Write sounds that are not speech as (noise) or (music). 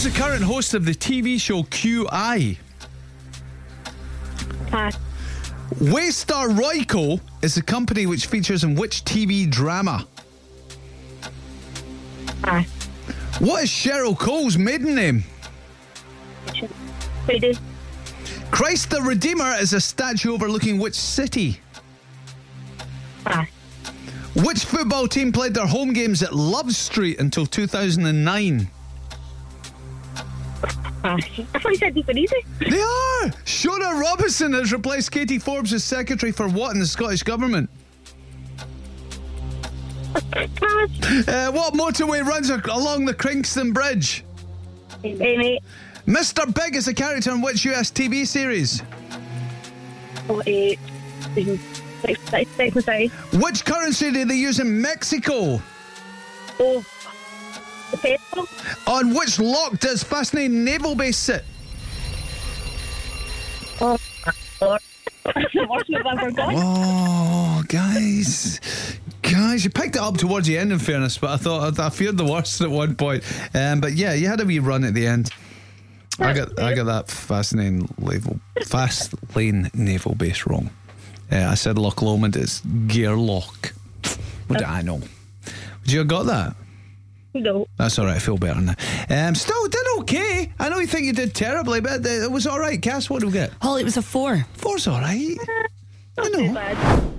Who's the current host of the TV show QI? Pass. Waystar Royco is the company which features in which TV drama? Pass. What is Cheryl Cole's maiden name? Friday. Christ the Redeemer is a statue overlooking which city? Pass. Which football team played their home games at Love Street until 2009? I thought you said these were easy. They are! Shona Robinson has replaced Katie Forbes as secretary for what in the Scottish Government? Uh, what motorway runs ac- along the Kingston Bridge? Amy. Mr. Big is a character in which US TV series? Oh, eight. Six, six, six. Which currency do they use in Mexico? Oh. On which lock does Faslane naval base sit? Oh, guys. Guys, you picked it up towards the end, in fairness, but I thought I feared the worst at one point. Um, but yeah, you had a wee run at the end. I got I got that Faslane naval fast lane naval base wrong. Uh, I said Loch Lomond is Gare Loch. What do I know? Would you have got that? (laughs) No. That's all right. I feel better now. Um, still did okay. I know you think you did terribly, but it was all right. Cass, what do we get? Holly, it was a four. Four's all right. I Not too know. bad.